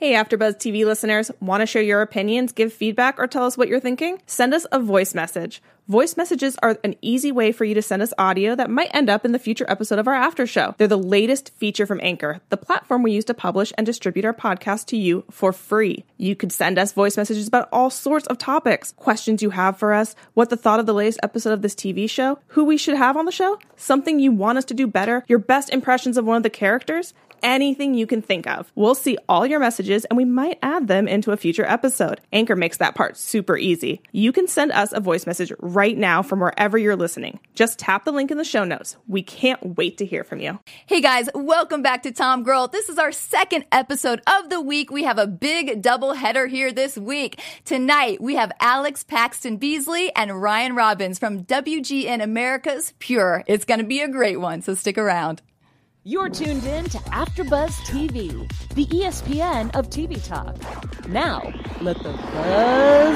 Hey, AfterBuzz TV listeners, want to share your opinions, give feedback, or tell us what you're thinking? Send us a voice message. Voice messages are an easy way for you to send us audio that might end up in the future episode of our after show. They're the latest feature from Anchor, the platform we use to publish and distribute our podcast to you for free. You could send us voice messages about all sorts of topics, questions you have for us, what the thought of the latest episode of this TV show, who we should have on the show, something you want us to do better, your best impressions of one of the characters, anything you can think of. We'll see all your messages and we might add them into a future episode. Anchor makes that part super easy. You can send us a voice message right now from wherever you're listening. Just tap the link in the show notes. We can't wait to hear from you. Hey guys, welcome back to Tom Girl. This is our second episode of the week. We have a big double header here this week. Tonight, we have Alex Paxton Beesley and Ryan Robbins from WGN America's Pure. It's going to be a great one, so stick around. You're tuned in to AfterBuzz TV, the ESPN of TV talk. Now, let the buzz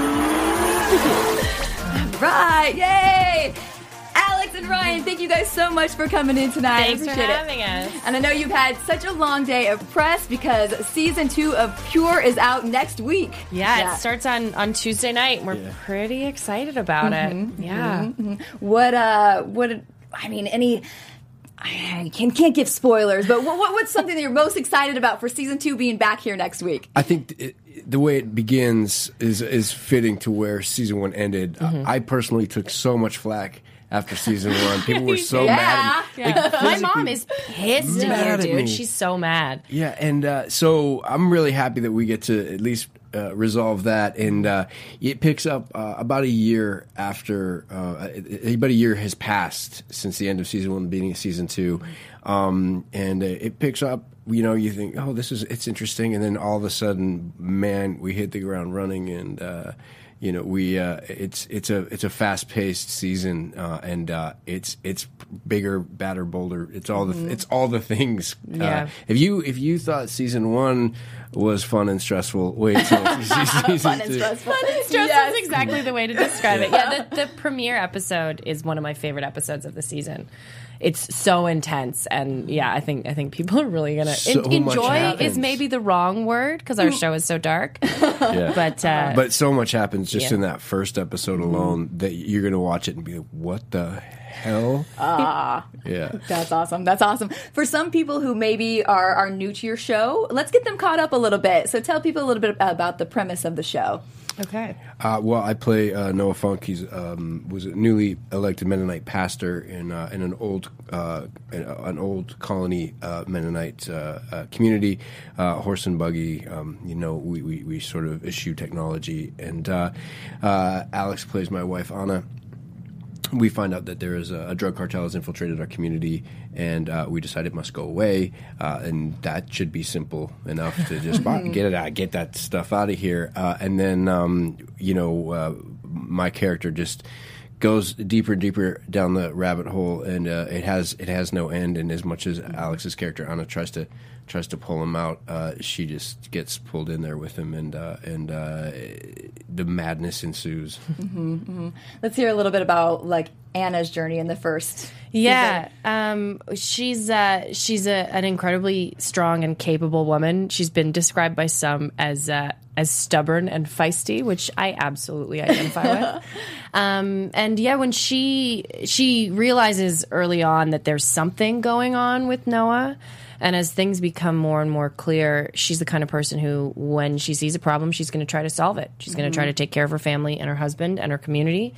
begin. Right, yay! Alex and Ryan, thank you guys so much for coming in tonight. Thanks I for appreciate it. having us. And I know you've had such a long day of press because season two of Pure is out next week. Yeah, it starts on on Tuesday night. We're pretty excited about it. Mm-hmm, yeah. Mm-hmm, mm-hmm. What uh what I mean any I can, can't give spoilers, but what, what, what's something that you're most excited about for season two being back here next week? I think it, the way it begins is is fitting to where season one ended. Mm-hmm. I personally took so much flack after season one. People were so Yeah. mad. At me. Like, My mom is pissed at at you, dude. me. She's so mad. Yeah, and uh, so I'm really happy that we get to at least uh, resolve that. And uh, it picks up uh, about a year after, uh, about a year has passed since the end of season one, the beginning of season two. Um, and uh, it picks up, you know, you think, oh, this is, it's interesting. And then all of a sudden, man, we hit the ground running and, uh, you know, we uh, it's it's a it's a fast paced season, uh, and uh, it's it's bigger, badder, bolder. It's all the it's all the things. Yeah. Uh, if you if you thought season one was fun and stressful, wait till season Fun and two. stressful. Stress Yes. is exactly the way to describe it. Yeah, the, the premiere episode is one of my favorite episodes of the season. It's so intense, and yeah, I think I think people are really gonna So en- enjoy. Is maybe the wrong word because our show is so dark, Yeah. but uh, But so much happens just Yeah. in that first episode alone that you're going to watch it and be like, "What the hell?" Ah. yeah. That's awesome. That's awesome. For some people who maybe are, are new to your show, let's get them caught up a little bit. So tell people a little bit about the premise of the show. okay. Uh, well, I play uh, Noah Funk. He's um, was a newly elected Mennonite pastor in uh, in an old uh, an, an old colony uh, Mennonite uh, uh, community, uh, horse and buggy. Um, you know, we, we, we sort of issue technology, and uh, uh, Alex plays my wife Anna. We find out that there is a, a drug cartel has infiltrated our community, and uh, we decide it must go away. Uh, and that should be simple enough to just buy- get it out, get that stuff out of here. Uh, and then, um, you know, uh, my character just goes deeper and deeper down the rabbit hole, and uh, it has it has no end. And as much as Alex's character Anna tries to tries to pull him out, uh, she just gets pulled in there with him, and uh, and uh, the madness ensues. Let's hear a little bit about like Anna's journey in the first. Yeah, um, she's uh, she's a, an incredibly strong and capable woman. She's been described by some as uh, as stubborn and feisty, which I absolutely identify with. Um, and yeah, when she she realizes early on that there's something going on with Noah. And as things become more and more clear, she's the kind of person who, when she sees a problem, she's going to try to solve it. She's going to try to take care of her family and her husband and her community.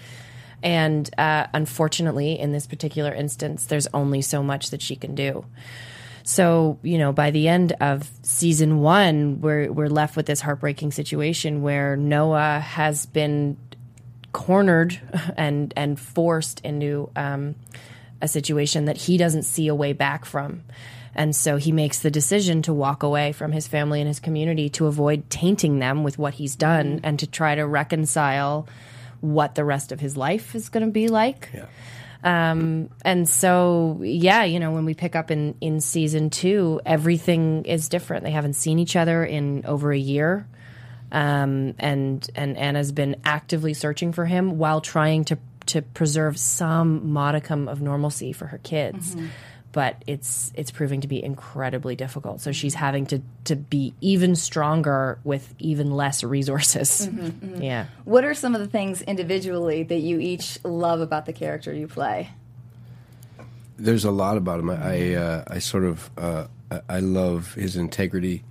And uh, unfortunately, in this particular instance, there's only so much that she can do. So, you know, by the end of season one, we're, we're left with this heartbreaking situation where Noah has been cornered and, and forced into um, a situation that he doesn't see a way back from. And so he makes the decision to walk away from his family and his community to avoid tainting them with what he's done and to try to reconcile what the rest of his life is going to be like. Um, and so, yeah, you know, when we pick up in, in season two, everything is different. They haven't seen each other in over a year. Um, and, and Anna's been actively searching for him while trying to, to preserve some modicum of normalcy for her kids. But it's it's proving to be incredibly difficult. So she's having to to be even stronger with even less resources. Yeah. What are some of the things individually that you each love about the character you play? There's a lot about him. I I, uh, I sort of uh, I- I love his integrity.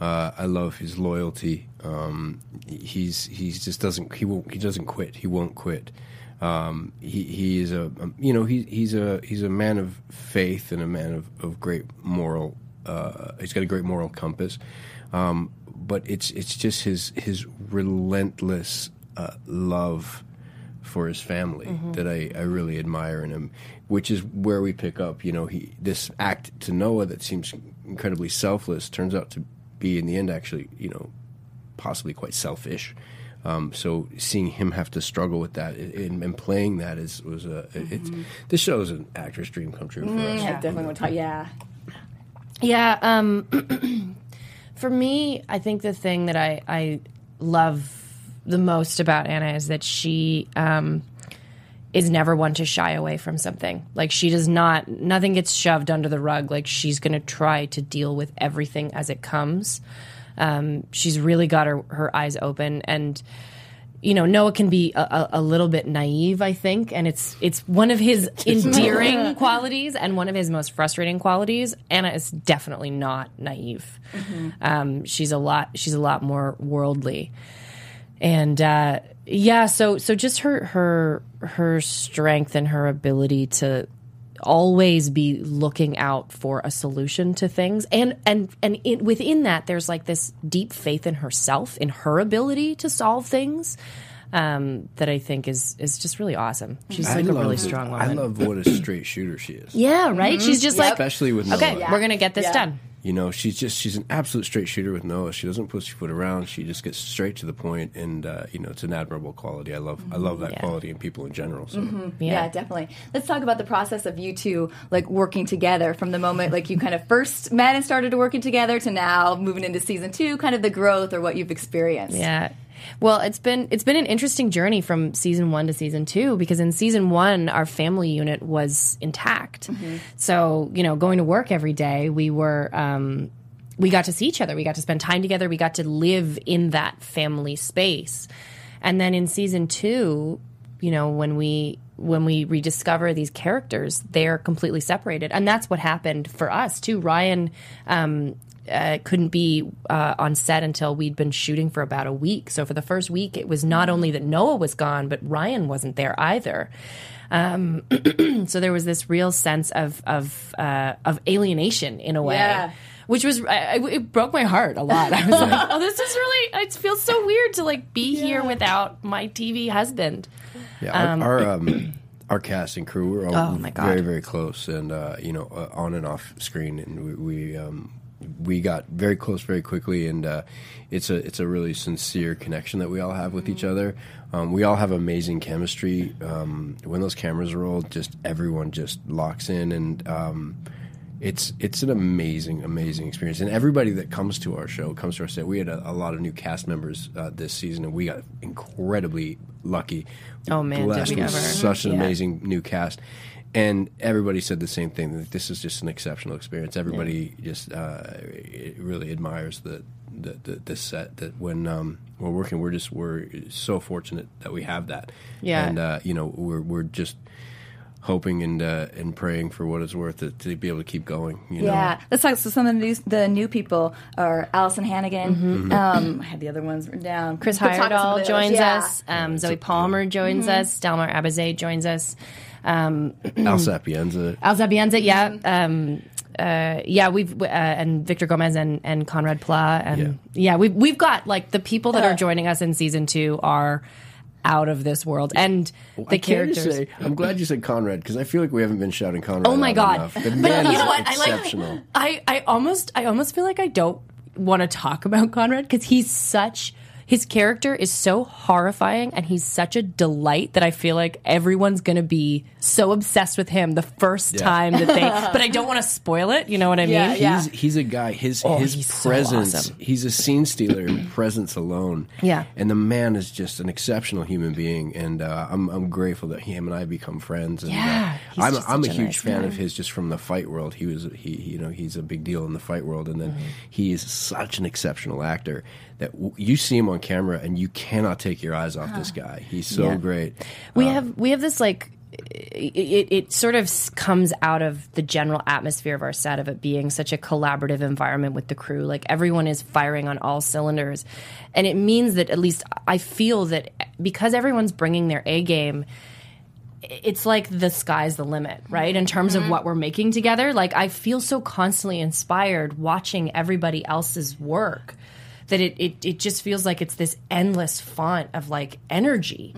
Uh, I love his loyalty. Um, he's he's just doesn't he won't he doesn't quit. He won't quit. Um, he he is a you know he he's a he's a man of faith and a man of, of great moral. Uh, he's got a great moral compass. Um, but it's it's just his his relentless uh, love for his family that I, I really admire in him, which is where we pick up. You know, he this act to Noah that seems incredibly selfless turns out to be in the end actually, you know, possibly quite selfish. Um, so seeing him have to struggle with that and, and playing that is was a it's this show is an actor's dream come true for us. I definitely want to talk. Yeah. Yeah. Um, for me, I think the thing that I, I love the most about Anna is that she um, is never one to shy away from something. Like she does not, nothing gets shoved under the rug. Like she's going to try to deal with everything as it comes. Um, she's really got her, her eyes open and you know Noah can be a, a, little bit naive, I think, and it's it's one of his endearing qualities and one of his most frustrating qualities. Anna is definitely not naive. Um, she's a lot she's a lot more worldly, and uh, yeah, so so just her her her strength and her ability to always be looking out for a solution to things and and and in, within that there's like this deep faith in herself in her ability to solve things um, that I think is is just really awesome. She's like a love- really strong woman. I love what a straight shooter she is. yeah, right. She's just like especially with Noah. okay, we're gonna get this Yeah. done. You know, she's just she's an absolute straight shooter with Noah. She doesn't pussyfoot around. She just gets straight to the point, and uh, you know, it's an admirable quality. I love I love that Yeah. quality in people in general. So Yeah. definitely. Let's talk about the process of you two like working together from the moment like you kind of first met and started working together to now moving into season two, kind of the growth or what you've experienced. Yeah. Well, it's been it's been an interesting journey from season one to season two because in season one our family unit was intact. So you know, going to work every day, we were um, we got to see each other, we got to spend time together, we got to live in that family space. And then in season two, you know, when we when we rediscover these characters, they're completely separated, and that's what happened for us too. Ryan um, uh, couldn't be uh, on set until we'd been shooting for about a week. So for the first week, it was not only that Noah was gone, but Ryan wasn't there either. Um, so there was this real sense of of uh, of alienation in a way. Yeah. Which was I, I- it broke my heart a lot. I was like, "Oh, this is really it feels so weird to like be here without my TV husband." yeah, our our, um, our cast and crew were all Oh, my God. very very close, and uh, you know, uh, on and off screen, and we. we um, we got very close very quickly, and uh, it's a it's a really sincere connection that we all have with each other. Um, we all have amazing chemistry. Um, when those cameras roll, just everyone just locks in, and um, it's it's an amazing amazing experience. And everybody that comes to our show comes to our set. We had a, a lot of new cast members uh, this season, and we got incredibly lucky. Oh, man, did blessed we with ever. such an Yeah. amazing new cast. And everybody said the same thing that this is just an exceptional experience. Everybody just uh, really admires the the, the the set that when um, we're working, we're just we're so fortunate that we have that. Yeah. and uh, you know we're we're just hoping and uh, and praying for what it's worth to, to be able to keep going. You know? Yeah, let's talk. So some of the new, the new people are Alyson Hannigan. Um, I had the other ones written down. Chris Let's talk to some of Heyerdahl joins Yeah. us. Um, Zoie Palmer joins us. Dalmar Abuzeid joins us. Um, Al Sapienza. Al Sapienza, yeah. Um, uh, yeah, we've uh, and Victor Gomez and, and Conrad Pla and yeah. we've we've got like the people that are joining us in season two are out of this world and the I characters. Say, I'm glad you said Conrad because I feel like we haven't been shouting Conrad. Oh my God. but you know what? I like- I, I almost I almost feel like I don't want to talk about Conrad because he's such his character is so horrifying and he's such a delight that I feel like everyone's gonna be so obsessed with him the first Yeah. time that they but I don't want to spoil it, you know what I mean? Yeah, yeah. He's he's a guy. His Oh, his he's so presence. awesome. He's a scene stealer in presence alone. Yeah. and the man is just an exceptional human being, and uh, I'm I'm grateful that him and I become friends. And, Yeah. uh, He's I'm, just I'm a a huge nice fan guy. of his just from the fight world. He was he you know he's a big deal in the fight world, and then Mm-hmm. he is such an exceptional actor that w- you see him on camera and you cannot take your eyes off this guy. He's so Yeah. great. We Uh, have we have this like it, it, it sort of comes out of the general atmosphere of our set of it being such a collaborative environment with the crew. Like everyone is firing on all cylinders, and it means that at least I feel that because everyone's bringing their A game. It's like the sky's the limit, right? In terms of what we're making together. Like, I feel so constantly inspired watching everybody else's work that it, it, it just feels like it's this endless font of like energy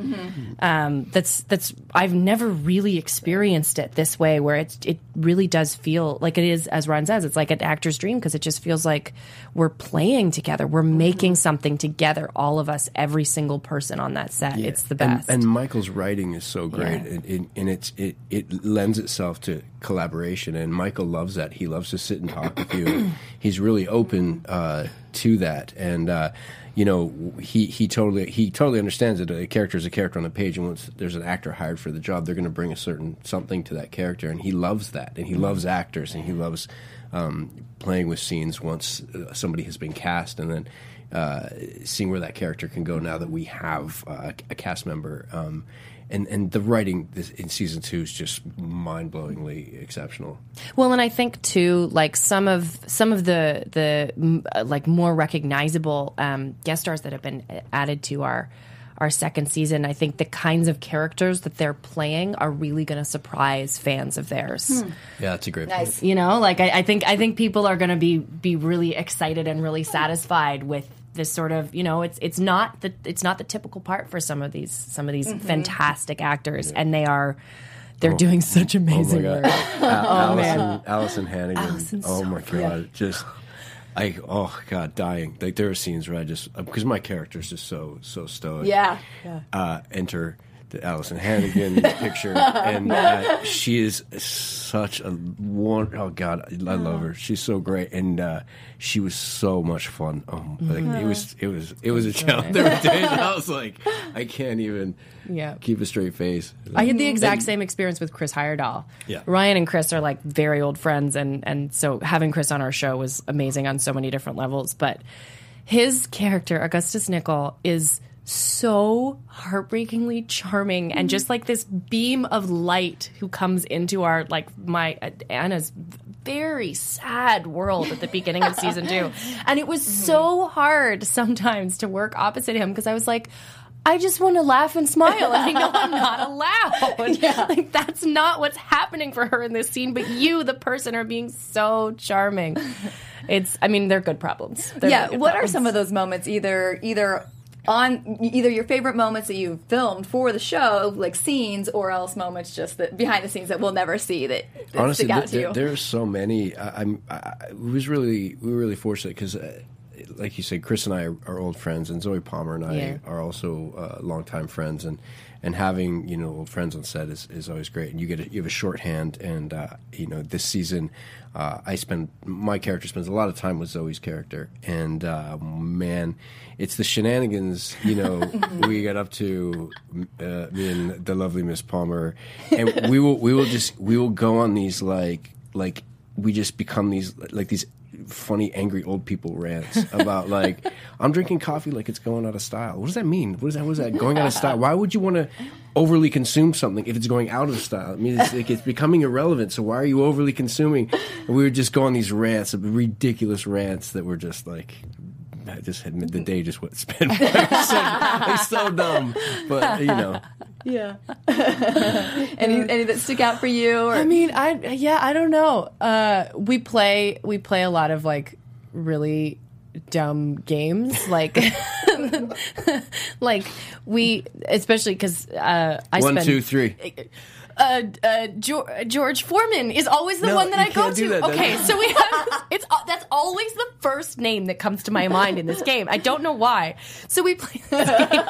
um, that's that's I've never really experienced it this way where it's it really does feel like it is as Ron says it's like an actor's dream because it just feels like we're playing together we're making something together all of us every single person on that set it's the And- best And, Michael's writing is so great, Yeah. and, and, and it's it it lends itself to collaboration. And Michael loves that. He loves to sit and talk with you. He's really open uh, to that, and uh, you know he he totally he totally understands that a character is a character on the page, and once there's an actor hired for the job, they're going to bring a certain something to that character, and he loves that, and he loves actors, and he loves um, playing with scenes once uh, somebody has been cast, and then uh, seeing where that character can go now that we have uh, a cast member. Um, and, and the writing in season two is just mind blowingly exceptional. Well, and I think too, like some of some of the the uh, like more recognizable um, guest stars that have been added to our our second season. I think the kinds of characters that they're playing are really going to surprise fans of theirs. Yeah, that's a great Nice. You know, like I, I think I think people are going to be be really excited and really satisfied with this sort of you know it's it's not the it's not the typical part for some of these some of these fantastic actors and they are they're doing such Oh my amazing god, work. Al- man. Alyson, Alyson Hannigan. Alyson's oh so my god, just I oh god, dying. Like there are scenes where I just because my character is just so so stoic. Yeah. Uh, enter the Alyson Hannigan picture, and uh, she is such a one. Oh god, I love her. She's so great, and uh, she was so much fun. Oh, like, it was it was it was a challenge. There were days I was like, I can't even Yeah. keep a straight face. I had the exact same experience with Chris Heyerdahl. Yeah. Ryan and Chris are like very old friends, and and so having Chris on our show was amazing on so many different levels. But his character, Augustus Nickel, is so heartbreakingly charming and just like this beam of light who comes into our like my uh, Anna's very sad world at the beginning of season two. And it was so hard sometimes to work opposite him because I was like, I just want to laugh and smile. And I know I'm not allowed. Like, that's not what's happening for her in this scene. But you, the person, are being so charming. It's, I mean, they're good problems. They're yeah good what are some of those moments either either on either your favorite moments that you've filmed for the show like scenes or else moments just that behind the scenes that we'll never see that, that honestly stick out th- to you there, there are so many I, i'm I, I was really we were really fortunate because uh, like you said chris and i are, are old friends and zoie palmer and i Yeah. are also uh, longtime friends and and having you know old friends on set is, is always great. And you get a, you have a shorthand and uh, you know this season uh, I spend my character spends a lot of time with Zoie's character. And uh, man it's the shenanigans you know we get up to uh, me and the lovely Miss Palmer. And we will we will just we will go on these like like we just become these like these funny angry old people rants about like I'm drinking coffee like it's going out of style. What does that mean? What is that? What is that going out of style? Why would you want to overly consume something if it's going out of style? I mean, it's like it's becoming irrelevant. So why are you overly consuming? And we would just go on these rants, ridiculous rants that were just like. I just had the day just went spent. like, so, like so dumb, but you know, yeah any any that stick out for you or I mean, I yeah, I don't know. Uh, we play we play a lot of like really dumb games, like like we especially because uh, I one, spend, two, three. uh, uh, George, George Foreman is always the No, one that you I go can't do to. that. Okay, so we have it's uh, that's always the first name that comes to my mind in this game. I don't know why. So we play this game.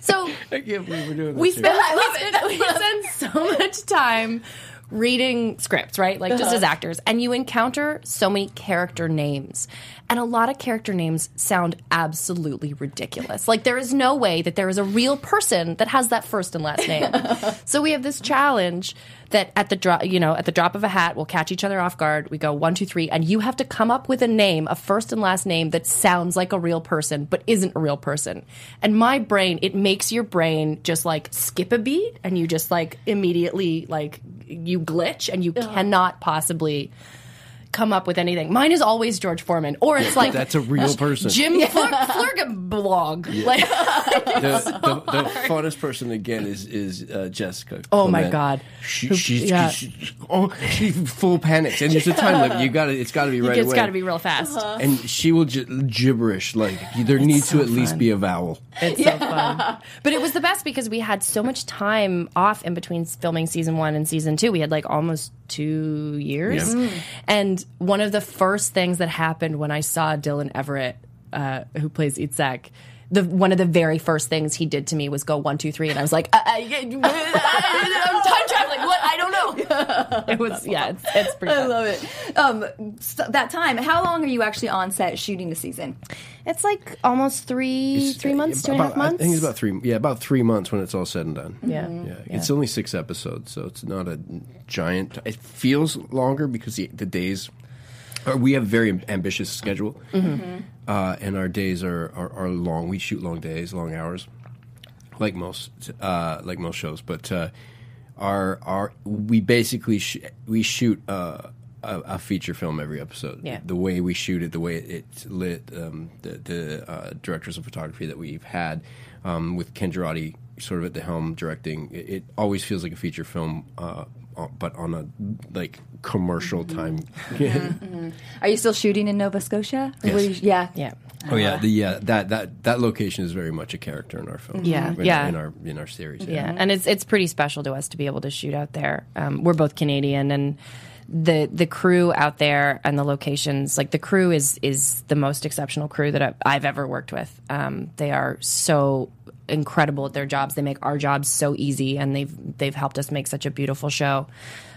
So I can't believe we're doing this. we here. spend, we, spend, we spend so much time reading scripts, right? Like just as actors, and you encounter so many character names. And a lot of character names sound absolutely ridiculous. Like there is no way that there is a real person that has that first and last name. so we have this challenge that at the drop, you know, at the drop of a hat, we'll catch each other off guard. We go one, two, three, and you have to come up with a name, a first and last name that sounds like a real person but isn't a real person. And my brain, it makes your brain just like skip a beat, and you just like immediately like you glitch, and you cannot possibly come up with anything. Mine is always George Foreman, or it's like That's a real person. Jim Flur- blog. Like, the, the, the funnest person again is is uh, Jessica. Oh, my God. she, Who- she's, yeah. she, oh, she full panics, and there's a time limit. You got to It's got to be right it's away. got to be real fast. and she will gi- gibberish like there needs so to at least be a vowel. It's so fun. But it was the best because we had so much time off in between filming season one and season two. We had like almost two years. Yeah. Mm. And one of the first things that happened when I saw Dylan Everett, uh, who plays Itzhak, the one of the very first things he did to me was go one two three, and I was like, I, I, am time traveling. What? I don't know. It was yeah, it's, it's pretty. I love it. Um, so that time, how long are you actually on set shooting the season? It's like almost three three months, two and a half About- months. I think it's about three. Yeah, about three months when it's all said and done. Yeah. yeah. It's only six episodes, so it's not a giant. It feels longer because the, the days. Are, we have a very ambitious schedule, Mm-hmm. uh, and our days are, are, are long. We shoot long days, long hours, like most uh, like most shows. But uh, our our we basically sh- we shoot uh, a, a feature film every episode. Yeah. The way we shoot it, the way it's lit, um, the the uh, directors of photography that we've had um, with Ken Girotti sort of at the helm directing, it, it always feels like a feature film, uh, but on a like commercial time. Are you still shooting in Nova Scotia? Yes. You- yeah. yeah. Oh yeah, the, yeah. That that that location is very much a character in our film. Yeah, in, yeah. in our in our series. Yeah, and it's it's pretty special to us to be able to shoot out there. Um, we're both Canadian, and the the crew out there and the locations, like the crew is is the most exceptional crew that I've, I've ever worked with. Um, they are so incredible at their jobs. They make our jobs so easy, and they've they've helped us make such a beautiful show.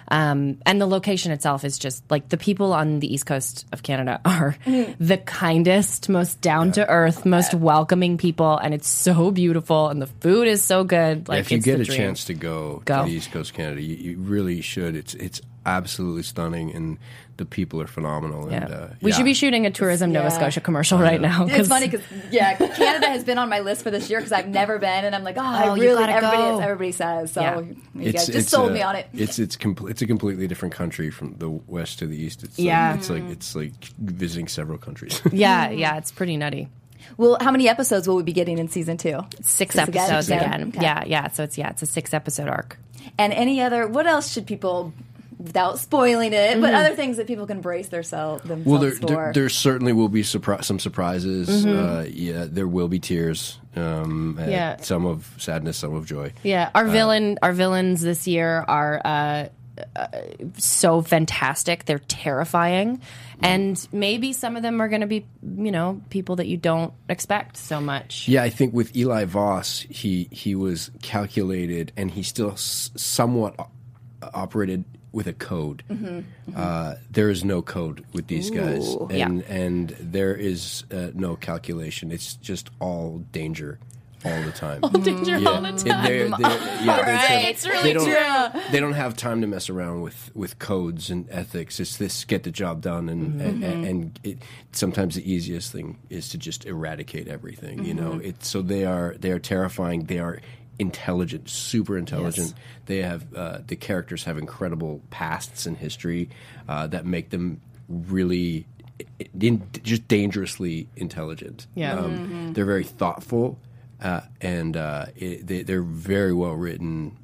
Um, and the location itself is just like the people on the east coast of Canada are the kindest, most down to earth, most welcoming people, and it's so beautiful, and the food is so good. Like if you it's get a dream. chance to go, Go. to the East Coast Canada, you, you really should. It's it's absolutely stunning, and the people are phenomenal. Yeah. And, uh, we yeah. should be shooting a tourism Nova Yeah. Scotia commercial right now. It's funny because yeah, Canada has been on my list for this year because I've never been, and I'm like, oh, I Oh, really gotta everybody go. everybody says so. Yeah. You guys just sold a- me on it. It's it's compl- it's a completely different country from the west to the east. It's like- Yeah. it's like it's like visiting several countries. yeah, yeah, it's pretty nutty. Well, how many episodes will we be getting in season two? Six Six episodes Yeah. again. Okay. Yeah, yeah. So it's yeah, it's a six episode arc. And any other? What else should people? Without spoiling it, but other things that people can brace their themselves well, there, for. there there certainly will be surpri- some surprises. Mm-hmm. Uh, yeah, there will be tears. Um, uh, Yeah. some of sadness, some of joy. Yeah, our villain, our villains this year are uh, uh, so fantastic. They're terrifying, and maybe some of them are going to be, you know, people that you don't expect so much. Yeah, I think with Eli Voss, he he was calculated, and he still s- somewhat operated with a code. Mm-hmm. Mm-hmm. Uh, there is no code with these guys, and and there is uh, no calculation. It's just all danger. All the time. All danger all the time. They're, they're, yeah, they're it's really they don't, They don't have time to mess around with, with codes and ethics. It's this get the job done, and mm-hmm. and, and, and it, sometimes the easiest thing is to just eradicate everything. You know, it so they are they are terrifying. They are intelligent, super intelligent. They have uh, the characters have incredible pasts and history uh, that make them really in, just dangerously intelligent. Yeah. um, they're very thoughtful. Uh, and uh, it, they, they're very well written.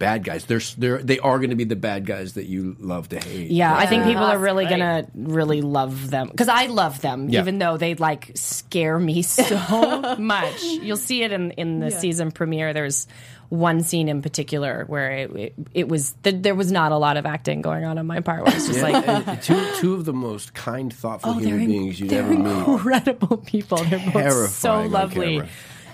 Bad guys. They're, they're they are going to be the bad guys that you love to hate. Yeah, I think people are Awesome. really gonna really love them because I love them, Yeah. even though they like scare me so much. You'll see it in in the season premiere. There's one scene in particular where it it, it was th- there was not a lot of acting going on on my part. Where it's just like two two of the most kind, thoughtful Oh, human they're- beings you'd they're ever meet. incredible people. They're both so Terrifying on lovely.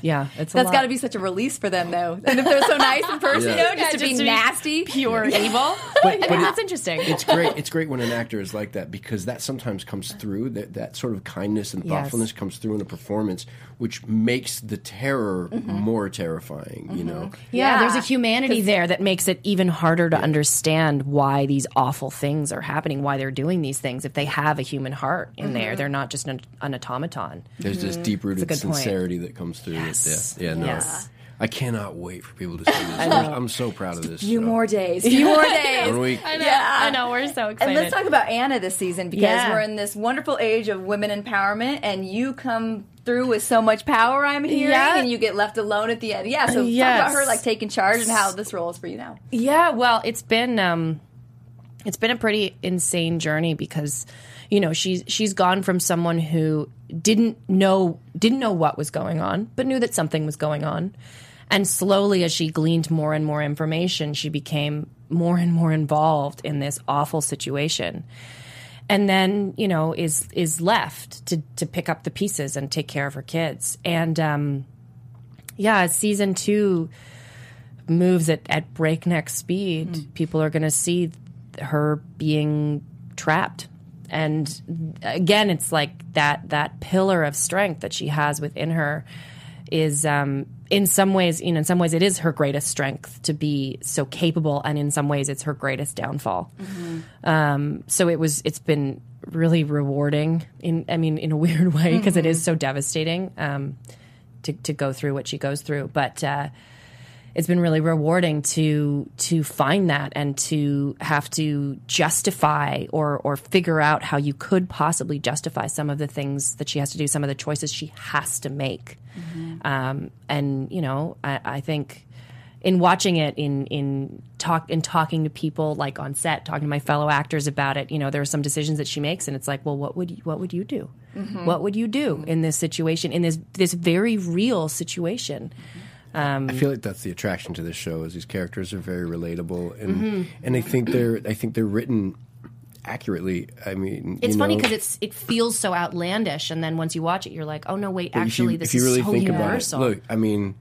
Camera. Yeah, it's a That's lot. got to be such a release for them, though. And if they're so nice in person, Yeah. you know, just Yeah, to just be to be nasty. pure evil. But- yeah, but it- that's interesting. it's great. It's great when an actor is like that because that sometimes comes through. That that sort of kindness and Yes. thoughtfulness comes through in a performance, which makes the terror Mm-hmm. more terrifying. You know, Yeah, Yeah. there's a humanity there that makes it even harder to understand why these awful things are happening, why they're doing these things. If they have a human heart in there, Mm-hmm. they're not just an, an automaton. there's this deep rooted good point. sincerity that comes through. Yes. That, yeah, yeah, no. Yes. I cannot wait for people to see this. I'm so proud of this. A few show. more days. A few more days. One week. I know, Yeah. I know. We're so excited. And let's talk about Anna this season because Yeah. we're in this wonderful age of women empowerment, and you come through with so much power. I'm hearing, Yeah. and you get left alone at the end. Yeah, so talk Yes. about her like taking charge and how this role is for you now. Yeah, well, it's been um it's been a pretty insane journey because you know, she's she's gone from someone who didn't know didn't know what was going on, but knew that something was going on. And slowly as she gleaned more and more information, she became more and more involved in this awful situation. And then, you know, is is left to to pick up the pieces and take care of her kids. And um yeah, season 2 moves at, at breakneck speed, people are going to see her being trapped. And again, it's like that that pillar of strength that she has within her is um, in some ways, you know, in some ways, it is her greatest strength to be so capable, and in some ways, it's her greatest downfall. Um, so it was, it's been really rewarding. In, I mean, in a weird way, because is so devastating um, to to go through what she goes through, but. Uh, it's been really rewarding to to find that and to have to justify or or figure out how you could possibly justify some of the things that she has to do, some of the choices she has to make. Mm-hmm. Um, and you know, I, I think in watching it, in in talk in talking to people like on set, talking to my fellow actors about it, you know, there are some decisions that she makes, and it's like, well, what would you, what would you do? Mm-hmm. What would you do in this situation, in this this very real situation? Mm-hmm. I feel like that's the attraction to this show is these characters are very relatable and and I think they're I think they're written accurately. I mean, It's funny because it's it feels so outlandish, and then once you watch it, you're like, oh no, wait, but actually, you, this if you is really so think universal. about it, look, I mean,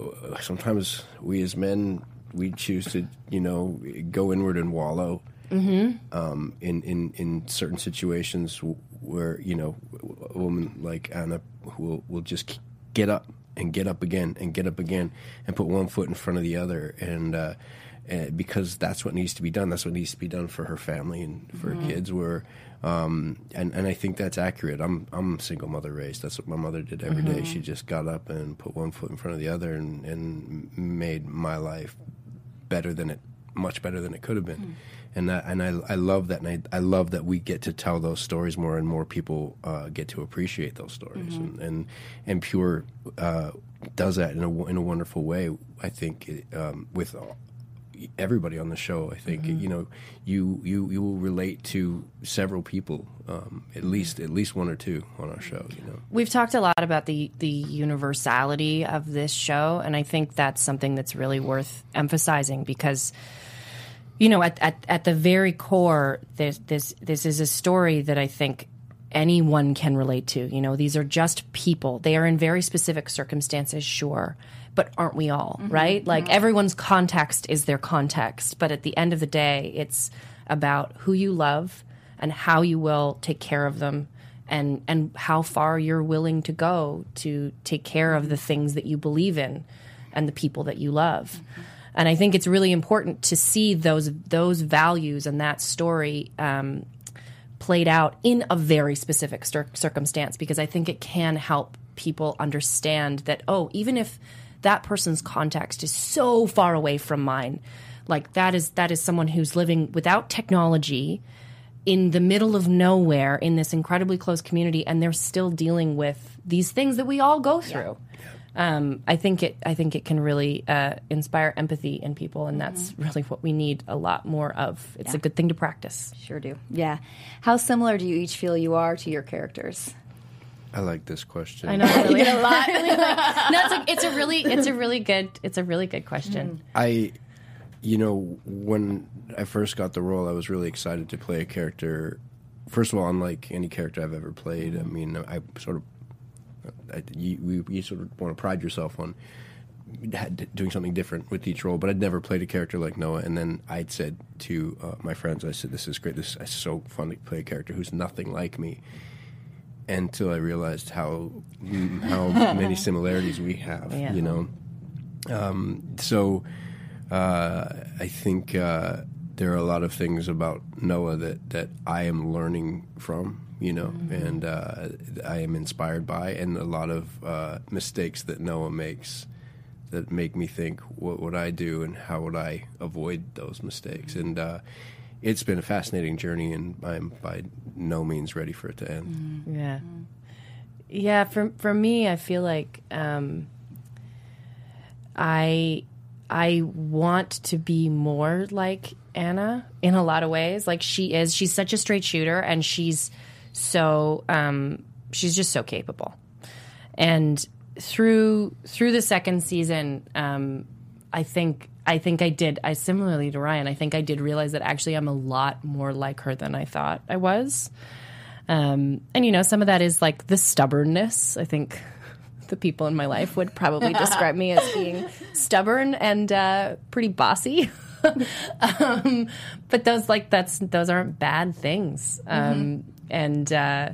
uh, sometimes we as men we choose to you know go inward and wallow. Um, in, in, in certain situations where you know a woman like Anna will will just get up and get up again and get up again and put one foot in front of the other and uh, uh, because that's what needs to be done. That's what needs to be done for her family and for her kids. Where um, and and I think that's accurate. I'm I'm single mother raised. That's what my mother did every day. She just got up and put one foot in front of the other and and made my life better than it much better than it could have been and I, and I, I love that and I, I love that we get to tell those stories more and more people uh, get to appreciate those stories. And, and and pure uh, does that in a, in a wonderful way I think it, um, with all- everybody on the show I think. You know you, you you will relate to several people um, at least at least one or two on our show you know. We've talked a lot about the the universality of this show, and I think that's something that's really worth emphasizing because, you know, at at, at the very core, this this this is a story that I think anyone can relate to. You know, these are just people. They are in very specific circumstances, sure. But aren't we all, mm-hmm. right? Like everyone's context is their context. But at the end of the day, it's about who you love and how you will take care of them and and how far you're willing to go to take care of mm-hmm. the things that you believe in and the people that you love. Mm-hmm. And I think it's really important to see those those values and that story um, played out in a very specific cir- circumstance because I think it can help people understand that oh, even if that person's context is so far away from mine, like that is that is someone who's living without technology in the middle of nowhere in this incredibly close community and they're still dealing with these things that we all go through. Um, I think it. I think it can really uh, inspire empathy in people, and that's really what we need a lot more of. It's a good thing to practice. Sure do. Yeah. How similar do you each feel you are to your characters? I like this question I know. Really. a lot. no, it's a, it's a really, it's a really good, it's a really good question. I, you know, when I first got the role, I was really excited to play a character. First of all, unlike any character I've ever played. I mean, I sort of, I, you, you, you sort of want to pride yourself on doing something different with each role, but I'd never played a character like Noah. And then I'd said to uh, my friends, I said, "This is great. This is so fun to play a character who's nothing like me." Until I realized how how many similarities we have, Yeah. you know. Um, so uh, I think uh, there are a lot of things about Noah that that I am learning from, you know, and uh, I am inspired by, and a lot of uh, mistakes that Noah makes that make me think, what would I do, and how would I avoid those mistakes? And uh, it's been a fascinating journey, and I'm by no means ready for it to end. Yeah. Yeah, for for me, I feel like um, I I want to be more like Anna in a lot of ways. Like she is, she's such a straight shooter, and she's so um, she's just so capable. And through through the second season, um, I think I think I did. I similarly to Ryan, I think I did realize that actually I'm a lot more like her than I thought I was. Um, and you know, some of that is like the stubbornness. I think the people in my life would probably describe me as being stubborn and uh, pretty bossy. um, but those like that's those aren't bad things. Um, And uh,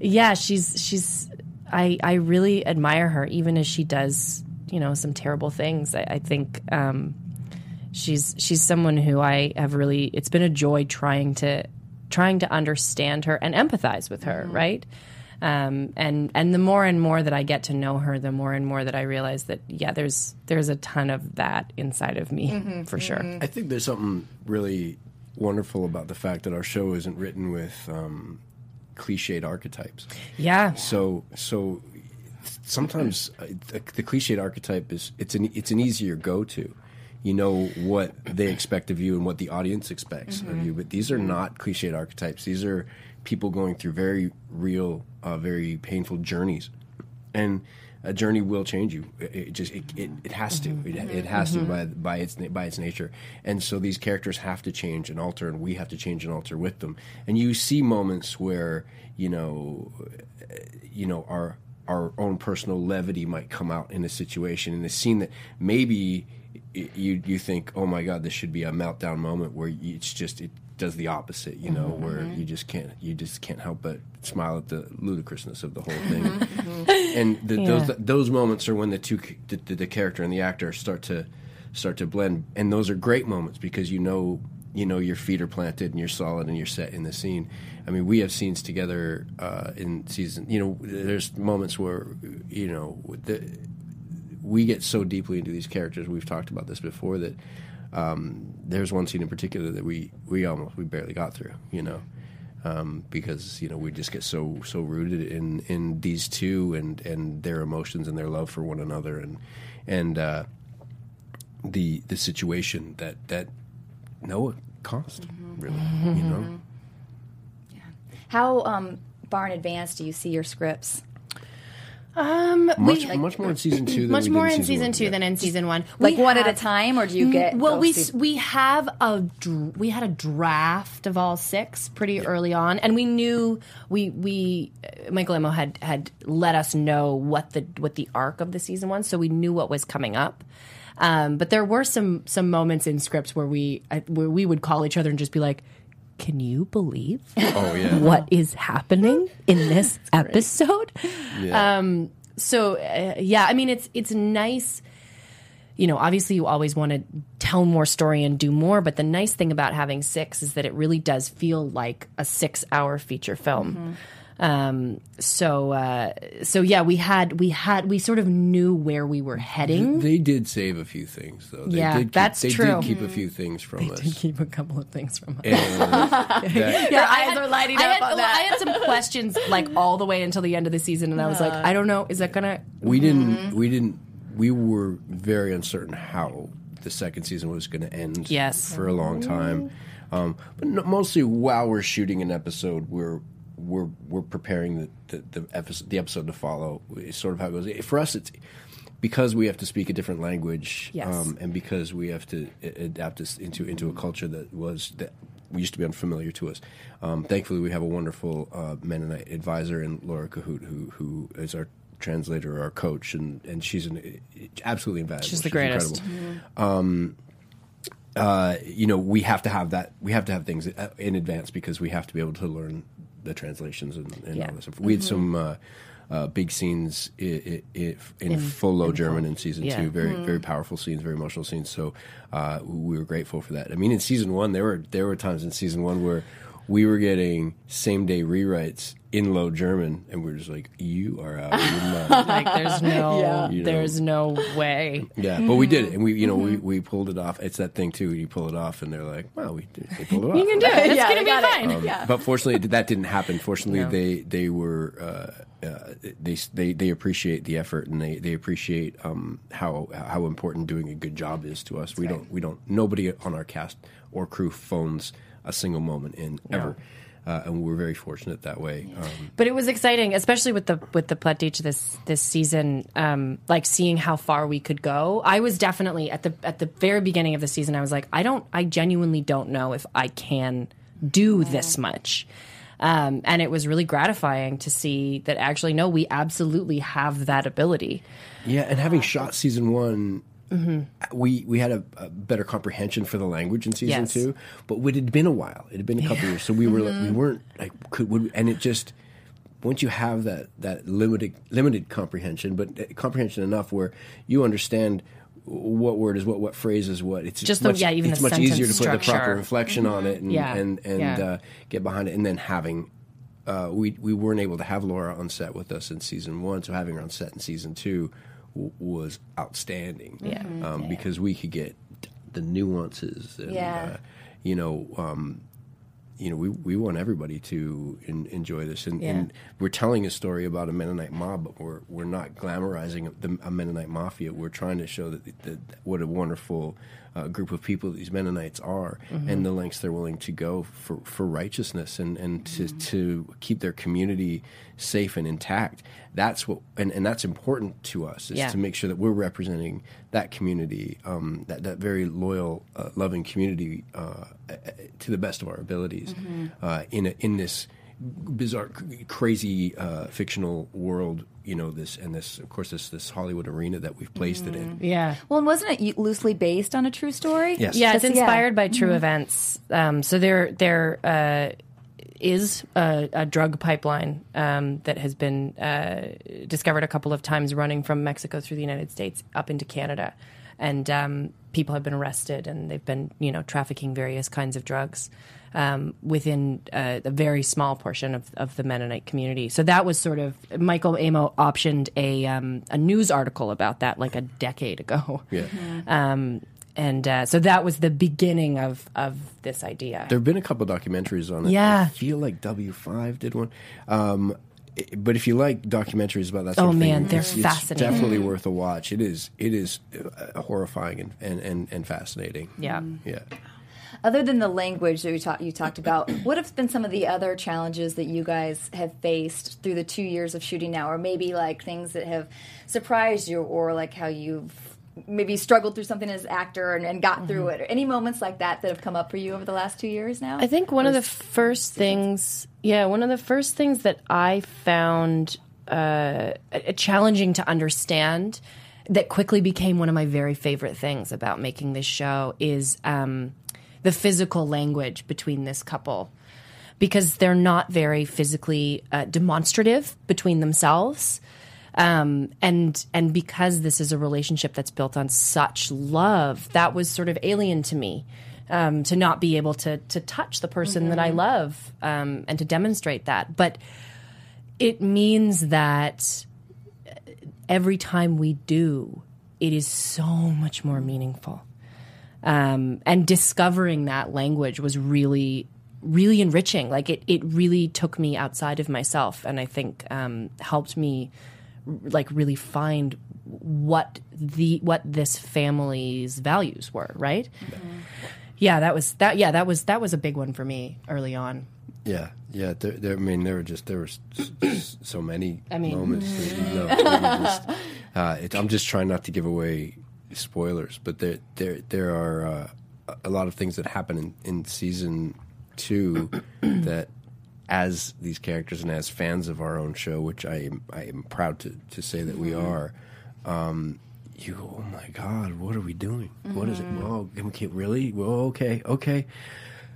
yeah, she's she's I I really admire her, even as she does you know some terrible things. I, I think. Um, she's she's someone who I have really it's been a joy trying to trying to understand her and empathize with her, right? Um, and and the more and more that I get to know her, the more and more that I realize that yeah, there's there's a ton of that inside of me for sure. I think there's something really wonderful about the fact that our show isn't written with um, cliched archetypes. Yeah, So so sometimes uh, the, the cliched archetype is it's an it's an easier go to. You know what they expect of you and what the audience expects of you, but these are not cliched archetypes. These are people going through very real, uh, very painful journeys, and a journey will change you. It, it just it, it, it has to. Mm-hmm. It, it mm-hmm. has to mm-hmm. by by its by its nature. And so these characters have to change and alter, and we have to change and alter with them. And you see moments where you know you know our our own personal levity might come out in a situation in a scene that maybe you you think oh my god this should be a meltdown moment where it's just it does the opposite you know mm-hmm, where mm-hmm. you just can't you just can't help but smile at the ludicrousness of the whole thing. Mm-hmm. And the, those those moments are when the two the, the, the character and the actor start to start to blend. And those are great moments because you know you know your feet are planted and you're solid and you're set in the scene. I mean we have scenes together uh, in season you know there's moments where you know the, we get so deeply into these characters. We've talked about this before that um, there's one scene in particular that we we almost we barely got through you know? Um, because you know we just get so so rooted in in these two and and their emotions and their love for one another. And and uh, the the situation that that Noah caused really you know? Yeah. How um, far in advance do you see your scripts? Um, much much more in season two than much we more in in season one. two Yeah. than in season one. Like We one at a time, or do you get? well we seasons? we have a we had a draft of all six pretty early on and we knew we we uh, Michael Amo had had let us know what the what the arc of the season was so we knew what was coming up um, but there were some some moments in scripts where we uh, where we would call each other and just be like can you believe oh yeah what is happening in this episode yeah. um, so uh, yeah, I mean it's it's nice. You know, obviously you always want to tell more story and do more, but the nice thing about having six is that it really does feel like a six-hour feature film. Um, so uh, so yeah, we had we had we sort of knew where we were heading. They did save a few things, though. They Yeah, did keep, that's they true. did keep a few things from us. They did keep a couple of things from us. And that- Your eyes are lighting I up had, on well, that. I had some questions like all the way until the end of the season, and I was like, I don't know, is that gonna? we didn't. We didn't. We were very uncertain how the second season was going to end. Yes. for a long time. Um, but no, mostly while we're shooting an episode, we're we're we're preparing the the, the episode the episode to follow. It's sort of how it goes. For us, it's because we have to speak a different language, Yes. um, and because we have to adapt this into into a culture that was that used to be unfamiliar to us. Um, thankfully, we have a wonderful uh, Mennonite advisor in Laura Cahoot, who who is our translator, our coach, and and she's an absolutely invaluable. She's the greatest. incredible. Uh, you know, we have to have that. We have to have things uh, in advance because we have to be able to learn the translations and, and Yeah. all this stuff. We had some uh, uh, big scenes i i i in, full low German in season Yeah. two. Very very powerful scenes, very emotional scenes. So uh, we were grateful for that. I mean, in season one, there were there were times in season one where we were getting same day rewrites in low German, and we are just like, "You are out of your mind." Like there's no, You know. there's no way. Yeah, but we did it, and we, you know, we, we pulled it off. It's that thing too. You pull it off, and they're like, "Well, we did, they pulled it off." You can do it. It's Yeah, gonna be fine. Um, Yeah. But fortunately, that didn't happen. Fortunately, No. they they were uh, uh, they they they appreciate the effort and they they appreciate um, how how important doing a good job is to us. we don't we don't nobody on our cast or crew phones a single moment in ever, uh, and we were very fortunate that way. Um, But it was exciting, especially with the with the Plautdietsch this this season. Um, like seeing how far we could go. I was definitely at the at the very beginning of the season. I was like, I don't, I genuinely don't know if I can do this much. Um, and it was really gratifying to see that actually, no, we absolutely have that ability. Yeah, and having shot season one, we we had a, a better comprehension for the language in season Yes. two, but it had been a while. It had been a couple years, so we were like, we weren't like could would, and it just once you have that that limited limited comprehension, but uh, comprehension enough where you understand what word is what, what phrase is what. It's Just the- much, yeah, even it's the much easier to sentence put the proper structure. inflection on it and Yeah, and and yeah. uh, get behind it, and then having uh, we we weren't able to have Laura on set with us in season one, so having her on set in season two w- was outstanding. Yeah. um, because we could get the nuances. And, Yeah. uh, you know, um, you know, we we want everybody to en- enjoy this, and, and we're telling a story about a Mennonite mob, but we're we're not glamorizing the, a Mennonite mafia. We're trying to show that, that what a wonderful uh, group of people these Mennonites are, and the lengths they're willing to go for, for righteousness and and to to keep their community safe and intact. That's what, and, and that's important to us is Yeah. to make sure that we're representing that community, um, that that very loyal, uh, loving community, uh, to the best of our abilities, uh, in a, in this bizarre, crazy uh, fictional world. You know this, and this, of course, this this Hollywood arena that we've placed it in. Yeah. Well, and wasn't it loosely based on a true story? Yes. Yeah, it's That's- yeah. inspired by true events. Um, so there, there uh, is a, a drug pipeline um, that has been uh, discovered a couple of times, running from Mexico through the United States up into Canada, and um, people have been arrested, and they've been, you know, trafficking various kinds of drugs. Um, within uh, a very small portion of, of the Mennonite community, so that was sort of Michael Amo optioned a um, a news article about that like a decade ago. Yeah. Um, and uh, so that was the beginning of of this idea. There have been a couple documentaries on it. Yeah. I feel like W five did one. Um, i- but if you like documentaries about that, sort Oh, of man, thing, they're it's, it's fascinating. definitely worth a watch. It is. It is uh, horrifying and, and, and, and fascinating. yeah. Yeah. Other than the language that we talk, you talked about, what have been some of the other challenges that you guys have faced through the two years of shooting now, or maybe like things that have surprised you, or like how you've maybe struggled through something as an actor and, and got through it, or any moments like that that have come up for you over the last two years now? I think one of the first things, yeah, one of the first things that I found uh, challenging to understand that quickly became one of my very favorite things about making this show is um, the physical language between this couple. Because they're not very physically uh, demonstrative between themselves. Um, and and because this is a relationship that's built on such love, that was sort of alien to me. Um, to not be able to to touch the person that I love um, and to demonstrate that, but it means that every time we do, it is so much more meaningful. Um, and discovering that language was really, really enriching. Like it, it really took me outside of myself, and I think um, helped me like really find what the what this family's values were. Right? Yeah, that was that. Yeah, that was that was a big one for me early on. Yeah, yeah. There, there, I mean, there were just there were s- s- so many I mean- moments. That, you know, just, uh, it, I'm just trying not to give away spoilers, but there there there are uh, a lot of things that happen in, in season two that as these characters and as fans of our own show, which I am, I am proud to, to say that we are, um, you go, oh my God, what are we doing? What is it? Well, okay, really? Well, okay, okay.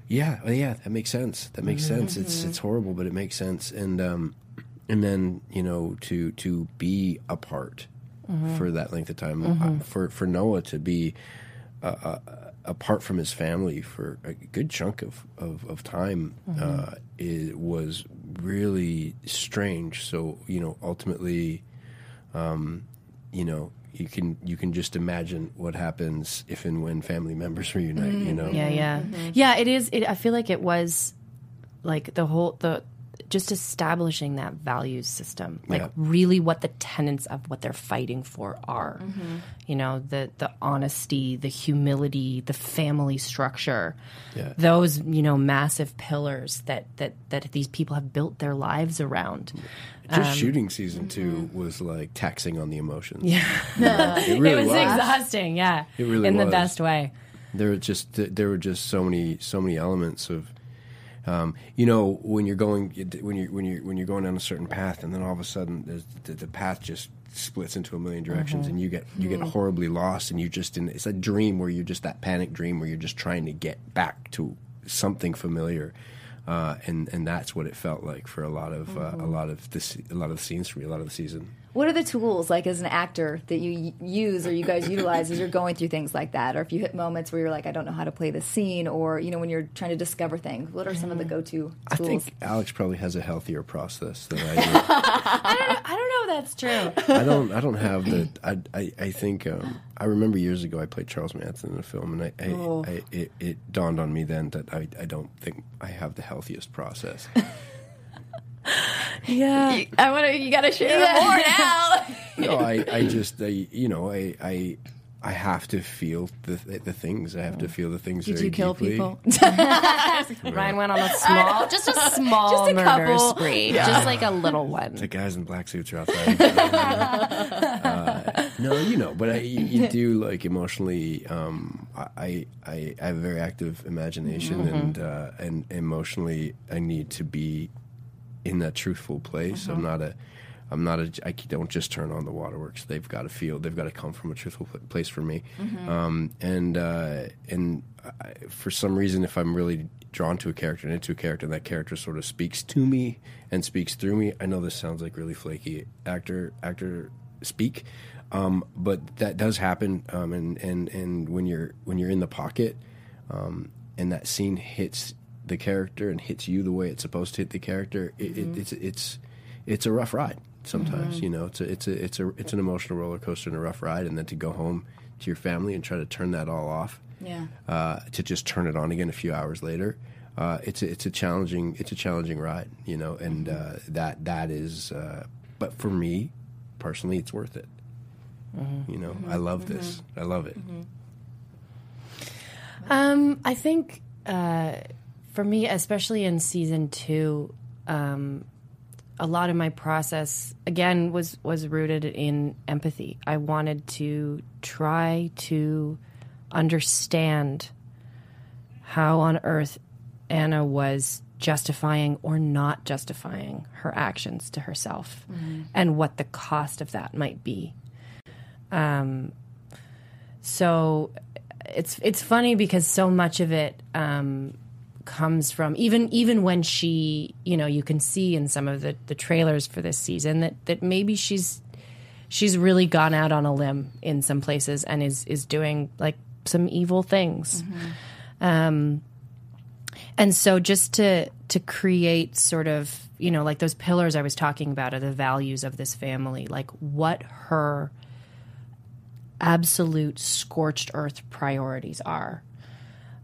Yeah, yeah, that makes sense. That makes sense. It's it's horrible, but it makes sense. And um, and then you know to to be apart for that length of time, uh, for for Noah to be uh, uh, apart from his family for a good chunk of of, of time, uh, it was really strange. So you know, ultimately, um, you know. You can you can just imagine what happens if and when family members reunite. You know, Yeah, yeah, yeah. It is. It, I feel like it was like the whole the just establishing that values system, like Yeah. really what the tenets of what they're fighting for are. Mm-hmm. You know, the the honesty, the humility, the family structure. Yeah. Those you know massive pillars that that that these people have built their lives around. Just um, shooting season two mm-hmm. was like taxing on the emotions. Yeah, it really it was, was. exhausting. Yeah, It really in the best way. There were just there were just so many so many elements of, um, you know, when you're going when you when you when you're going down a certain path, and then all of a sudden the, the path just splits into a million directions, and you get you get horribly lost, and you just in it's a dream where you're just that panic dream where you're just trying to get back to something familiar. Uh, and and that's what it felt like for a lot of uh, a lot of this a lot of the scenes for me a lot of the season. What are the tools, like as an actor, that you use or you guys utilize as you're going through things like that? Or if you hit moments where you're like, I don't know how to play this scene, or you know, when you're trying to discover things, what are some of the go-to Tools? I think Alex probably has a healthier process than I do. I don't know if that's true. I don't. I don't have the. I. I, I think. Um, I remember years ago I played Charles Manson in a film, and I. I, Oh. I it, it dawned on me then that I. I don't think I have the healthiest process. Yeah. I want to. You got to share more now. no, I. I just. I. You know. I. I. I have to feel the the things. I have to feel the things. Did very you kill deeply. people? Ryan went on a small, just a small Just a murder couple. spree, just like a little one. The guys in black suits are outside. uh, no, you know, but I, you, you do like emotionally. Um, I, I I have a very active imagination, and uh, and emotionally, I need to be in that truthful place. I'm not a. I'm not a. I don't just turn on the waterworks. They've got to feel. They've got to come from a truthful place for me. Um, and uh, and I, for some reason, if I'm really drawn to a character and into a character, and that character sort of speaks to me and speaks through me. I know this sounds like really flaky actor actor speak, um, but that does happen. Um, and and and when you're when you're in the pocket, um, and that scene hits the character and hits you the way it's supposed to hit the character, it, it, it's it's it's a rough ride sometimes. You know, it's a it's a it's a it's an emotional roller coaster and a rough ride, and then to go home to your family and try to turn that all off, Yeah. uh, to just turn it on again a few hours later. Uh, it's a, it's a challenging it's a challenging ride, you know, and uh, that that is. Uh, but for me, personally, it's worth it. You know, I love this. I love it. Um, I think uh, for me, especially in season two, um, a lot of my process again was was rooted in empathy. I wanted to try to understand how on earth Anna was justifying or not justifying her actions to herself and what the cost of that might be. Um, so it's it's funny because so much of it um, comes from even even when she you know you can see in some of the, the trailers for this season that that maybe she's she's really gone out on a limb in some places and is is doing like some evil things um and so just to to create sort of you know like those pillars i was talking about are the values of this family like what her absolute scorched earth priorities are.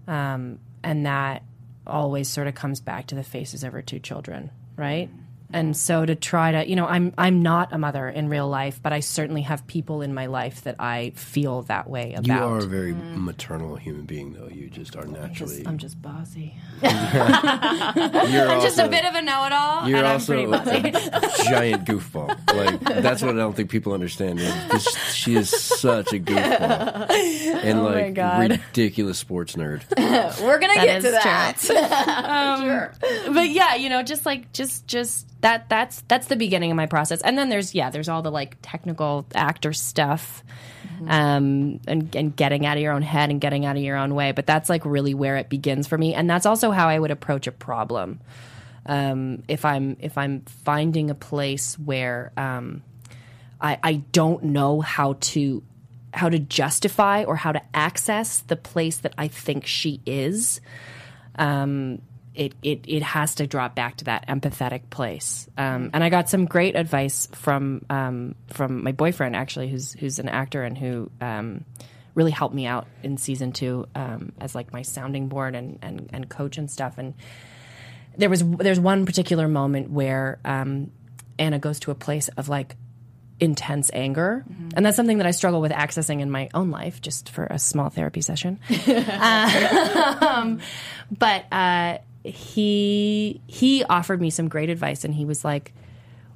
Um, and that always sort of comes back to the faces of her two children, right? And so to try to, you know, I'm I'm not a mother in real life, but I certainly have people in my life that I feel that way about. You are a very maternal human being, though. You just are naturally. I'm just bossy. you're I'm just a bit of a know-it-all, You're and I'm also pretty bossy. a giant goofball. Like that's what I don't think people understand. is She is such a goofball and Oh like ridiculous sports nerd. We're gonna That get to that. Um, but yeah, you know, just like just just that that's that's the beginning of my process. And then there's yeah, there's all the like technical actor stuff. Um and and getting out of your own head and getting out of your own way, but that's like really where it begins for me and that's also how I would approach a problem. Um if I'm if I'm finding a place where um I I don't know how to how to justify or how to access the place that I think she is um, it, it it has to drop back to that empathetic place. Um, and I got some great advice from um, from my boyfriend actually, who's who's an actor and who um, really helped me out in season two um, as like my sounding board and, and and coach and stuff. And there was there's one particular moment where um, Anna goes to a place of like intense anger and that's something that i struggle with accessing in my own life just for a small therapy session um, but uh, he he offered me some great advice and he was like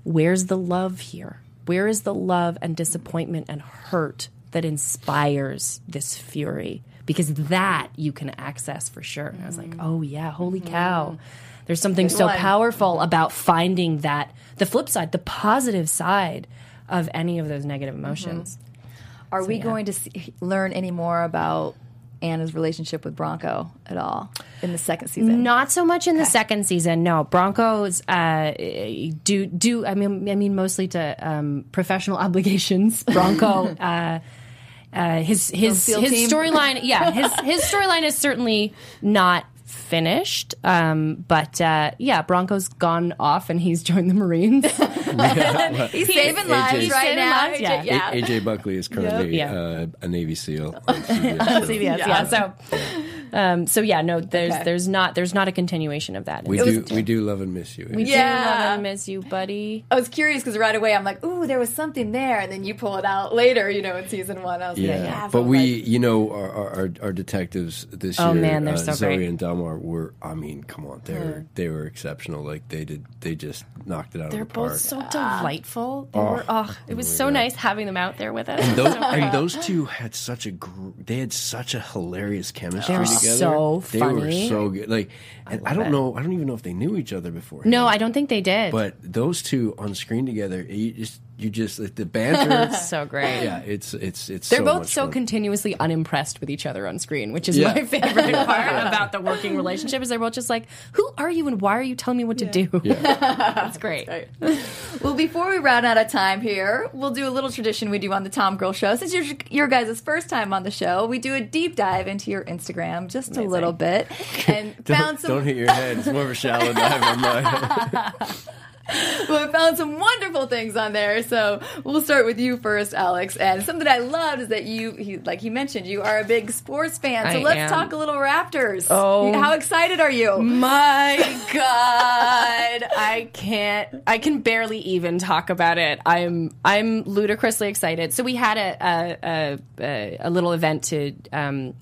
where's the love here? Where is the love and disappointment and hurt that inspires this fury? Because that you can access for sure. And i was like mm. oh yeah holy mm-hmm. cow. There's something so one. powerful about finding that the flip side the positive side of any of those negative emotions. Mm-hmm. Are we going to see, learn any more about Anna's relationship with Bronco at all in the second season? Not so much in the second season. No, Broncos uh, do do. I mean, I mean mostly to um, professional obligations. Bronco. uh, uh, his his his storyline, yeah, his his storyline is certainly not finished. Um, but uh, yeah, Bronco's gone off and he's joined the Marines. He's saving lives He's right saving now. lives, yeah. yeah. A- AJ Buckley is currently Yep. uh, a Navy SEAL. on CBS, so- CBS, yeah. So, um, so yeah, no, there's Okay. there's not there's not a continuation of that. We It's- do we do love and miss you. we do Yeah. love and miss you, buddy. I was curious because right away I'm like, ooh, there was something there, and then you pull it out later, you know, in season one. I was Yeah, like, yeah. but we, like, you know, our, our, our, our detectives this Oh, year, man, they're uh, so Zoie great. and Dalmar were. I mean, come on, they were they were exceptional. Like they did, they just knocked it out They're of the park. They're both so delightful. They were, oh, it was so God. nice having them out there with us. those, and those two had such a gr- they had such a hilarious chemistry They're together. so They were so good. Like, and I, don't know, I don't even know if they knew each other before. no, I don't think they did. But those two on screen together, you just you just like, the banter. It's so great. yeah, it's it's it's. They're so both much so fun. continuously unimpressed with each other on screen, which is Yeah. my favorite part about the working relationship. Is they're both just like, "Who are you, and why are you telling me what to do?" That's great. well, before we run out of time here, we'll do a little tradition we do on the Tom Girl Show. Since it's your, your guys' first time on the show, we do a deep dive into your Instagram just a little bit and Don't, found some don't hit your head. It's more of a shallow dive on mine. we found some wonderful things on there. So we'll start with you first, Alex. And something I loved is that you, he, like he mentioned, you are a big sports fan. So I let's am. talk a little Raptors. Oh. how excited are you? My God, I can't. I can barely even talk about it. I'm I'm ludicrously excited. So we had a a, a, a, a little event to um,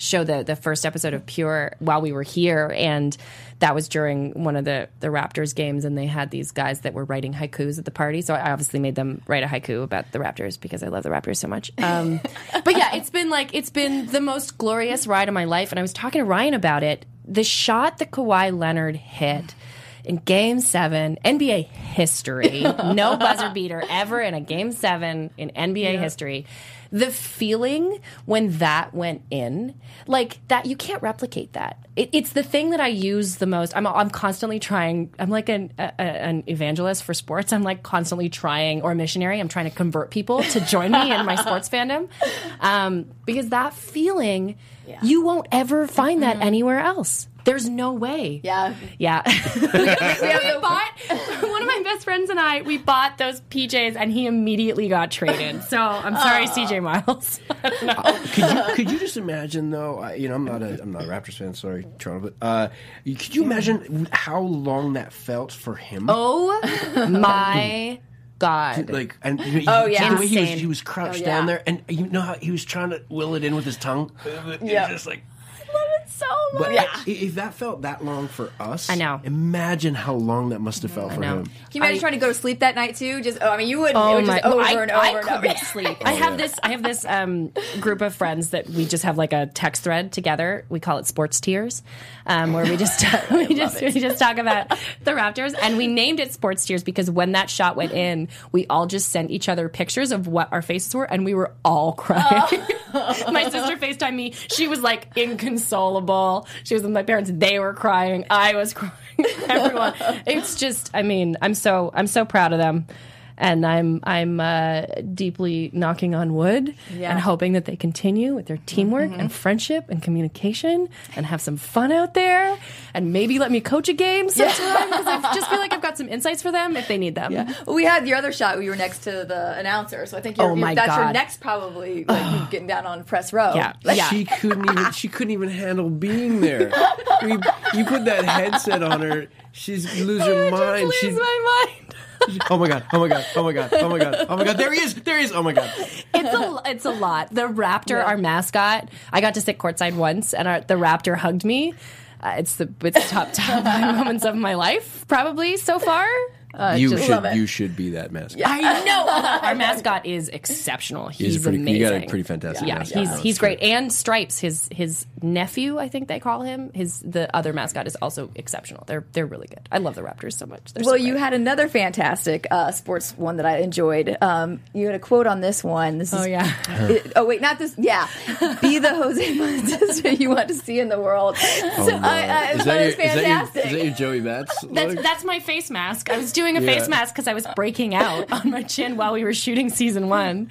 show the the first episode of Pure while we were here, and that was during one of the the Raptors games, and they had these guys that were writing haikus at the party. So I obviously made them write a haiku about the Raptors because I love the Raptors so much. Um, but yeah, it's been like it's been the most glorious ride of my life, and I was talking to Ryan about it. The shot that Kawhi Leonard hit in Game Seven, NBA history, no buzzer beater ever in a Game Seven in NBA history. The feeling when that went in, like that, you can't replicate that. It, it's the thing that I use the most. I'm, I'm constantly trying. I'm like an, a, an evangelist for sports. I'm like constantly trying, or a missionary. I'm trying to convert people to join me in my sports fandom, um, because that feeling, you won't ever find that anywhere else. There's no way. Yeah. Yeah. we, we bought, one of my best best friends and I, we bought those PJs, and he immediately got traded. So I'm sorry, CJ Miles. I could you could you just imagine though? I, you know, I'm not a I'm not a Raptors fan. Sorry, Toronto. But uh, could you imagine how long that felt for him? Oh my god! Like and Oh, yeah. the way he was, he was crouched Oh, down there, and you know how he was trying to will it in with his tongue. Yeah. yeah, just like. So But Yeah. if that felt that long for us, I know. Imagine how long that must have felt for know. him. Can you imagine I- trying to go to sleep that night too? Just, oh, I mean, you would. it Oh would my! just over I, and I over and over. couldn't sleep. I have this. I have this um, group of friends that we just have like a text thread together. We call it Sports Tears, um, where we just we just we just talk about the Raptors, and we named it Sports Tears because when that shot went in, we all just sent each other pictures of what our faces were, and we were all crying. my sister Facetimed me. She was like inconsolable. She was with my parents. They were crying. I was crying. Everyone. It's just. I mean, I'm so I'm so proud of them. And I'm I'm uh, deeply knocking on wood Yeah. and hoping that they continue with their teamwork and friendship and communication and have some fun out there and maybe let me coach a game sometime because I just feel like I've got some insights for them if they need them. Well, we had your other shot. where You were next to the announcer, so I think you're, Oh, you're- my that's your next probably like getting down on press row. Yeah. Like, Yeah. She couldn't even. She couldn't even handle being there. We, you put that headset on her. She's lose her mind. Lose She's, my mind. Oh my god. Oh my god. Oh my god. Oh my god. Oh my god. There he is. There he is. Oh my god. It's a it's a lot. The raptor, our mascot, I got to sit courtside once, and our, the raptor hugged me. Uh, it's the it's the top top five moments of my life, probably so far. Uh, You just- should. love it. You should be that mascot. I know our mascot is exceptional. He's, He's pretty- you got a pretty fantastic Yeah, mascot. he's No, he's great. great. And Stripes, his his nephew, I think they call him. His the other mascot is also exceptional. They're they're really good. I love the Raptors so much. They're Well, so you had another fantastic uh, sports one that I enjoyed. Um, you had a quote on this one. This is, Oh, yeah. It- oh wait, not this. Yeah, be the Jose Montez you want to see in the world. So I, I Oh, Is thought that, it your, was is, that your, fantastic. is that your Joey Bats? That's that's my face mask. I was doing a Yeah. face mask because I was breaking out on my chin while we were shooting season one.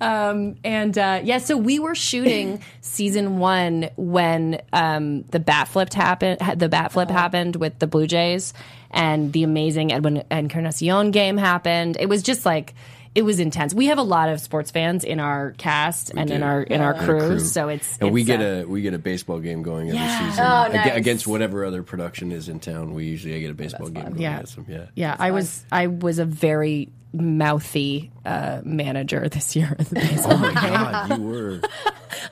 Um, and uh, yeah, so we were shooting season one when um, the bat flip happened. The bat flip happened with the Blue Jays, and the amazing Edwin Encarnacion game happened. It was just like. It was intense. We have a lot of sports fans in our cast and in our in our Our crew, so it's and we get uh, a we get a baseball game going every Yeah. season Oh, nice. against whatever other production is in town. We usually get a baseball game going Yeah. against them. Yeah, Yeah, I was I was a very mouthy uh, manager this year at the baseball Oh my game. god, you were.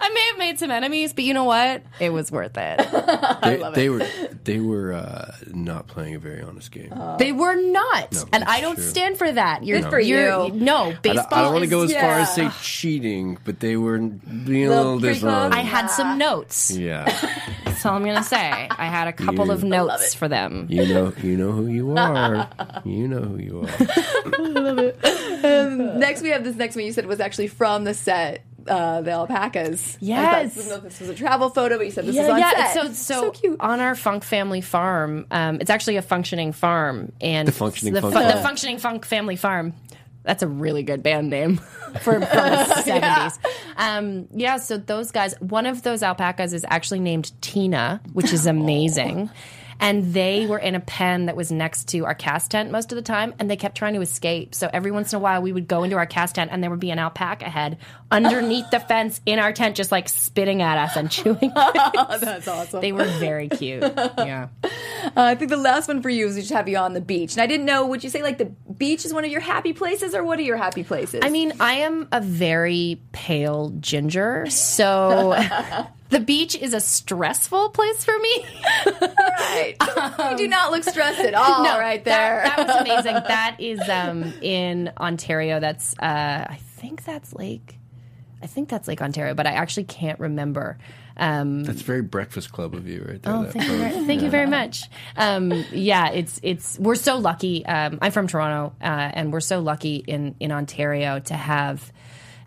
I may have made some enemies, but you know what? It was worth it. They, they were they were uh, not playing a very honest game. they were not, No, and I don't true. stand for that. You're, Good for you're- you. No, I baseball. don't, I don't want to go as far as say cheating, but they were being a Little little pretty close. dishonest. I had some notes. yeah, That's all I'm gonna say. I had a couple You- of notes for them. you know you know who you are. You know who you are. Love it. next, we have this next one you said was actually from the set. Uh, the alpacas. Yes. I thought- didn't know if this was a travel photo, but you said this is yeah, on yeah. set. So, so, so cute. on our Funk Family Farm, um, it's actually a functioning farm, and The functioning the, Funk fu- the functioning Funk Family Farm. That's a really good band name for the seventies. Um, yeah, so those guys, one of those alpacas is actually named Tina, which is amazing. And they were in a pen that was next to our cast tent most of the time, and they kept trying to escape. So every once in a while, we would go into our cast tent, and there would be an alpaca head underneath the fence in our tent, just like spitting at us and chewing. Oh, that's awesome. They were very cute. Yeah. Uh, I think the last one for you is we just have you on the beach. And I didn't know, would you say like the beach is one of your happy places or what are your happy places? I mean, I am a very pale ginger, so the beach is a stressful place for me. right. you do not look stressed at all right there. That, that was amazing. That is um, in Ontario. That's uh, I think that's Lake. I think that's Lake Ontario, but I actually can't remember. Um, That's very Breakfast Club of you, right there. Oh, thank you, very, thank you very much. Um, yeah, it's it's we're so lucky. Um, I'm from Toronto, uh, and we're so lucky in in Ontario to have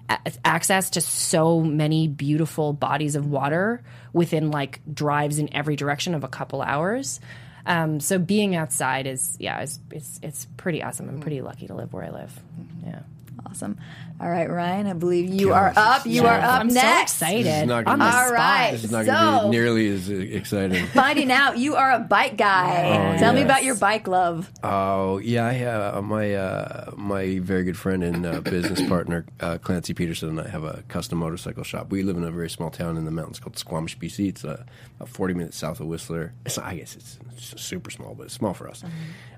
a- access to so many beautiful bodies of water within like drives in every direction of a couple hours. Um, so being outside is yeah, is it's it's pretty awesome. I'm pretty lucky to live where I live. Yeah. Awesome. All right, Ryan, I believe you Gosh, are up. You so are up I'm so next. excited. This is not gonna the be- All This is not going to So- be nearly as exciting. Finding out you are a bike guy. Oh, Tell me about your bike love. Oh yeah, I have uh, my uh, my very good friend and uh, business partner uh, Clancy Peterson and I have a custom motorcycle shop. We live in a very small town in the mountains called Squamish, BC. It's uh, about forty minutes south of Whistler. It's I guess it's, it's super small, but it's small for us.